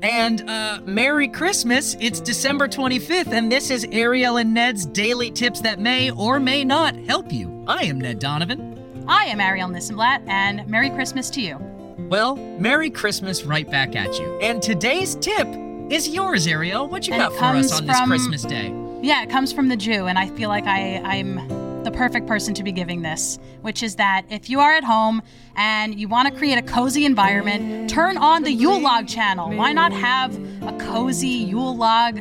And uh, Merry Christmas. It's December 25th, and this is Ariel and Ned's daily tips that may or may not help you. I am Ned Donovan. I am Ariel Nissenblatt, and Merry Christmas to you. Well, Merry Christmas right back at you. And today's tip is yours, Ariel. What you And got for us on this Christmas day? Yeah, it comes from the Jew, and I feel like I, I'm the perfect person to be giving this, which is that if you are at home and you want to create a cozy environment, turn on the Yule log channel. Why not have a cozy Yule log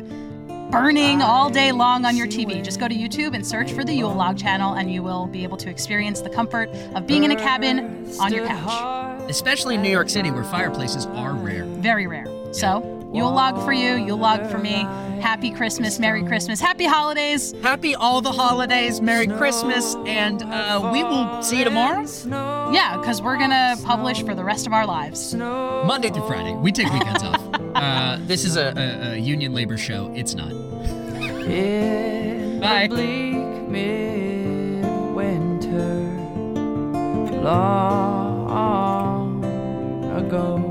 burning all day long on your TV? Just go to YouTube and search for the Yule log channel, and you will be able to experience the comfort of being in a cabin on your couch. Especially in New York City, where fireplaces are rare. Very rare. So, Yule log for you, you'll log for me. Happy Christmas, Merry Christmas, Happy Holidays. Happy all the holidays, Merry Christmas, and uh, we will see you tomorrow, Yeah, because we're gonna publish for the rest of our lives. Monday through Friday. We take weekends off. Uh, this is a, a, a union labor show. It's not. Bye. bleak midwinter long ago.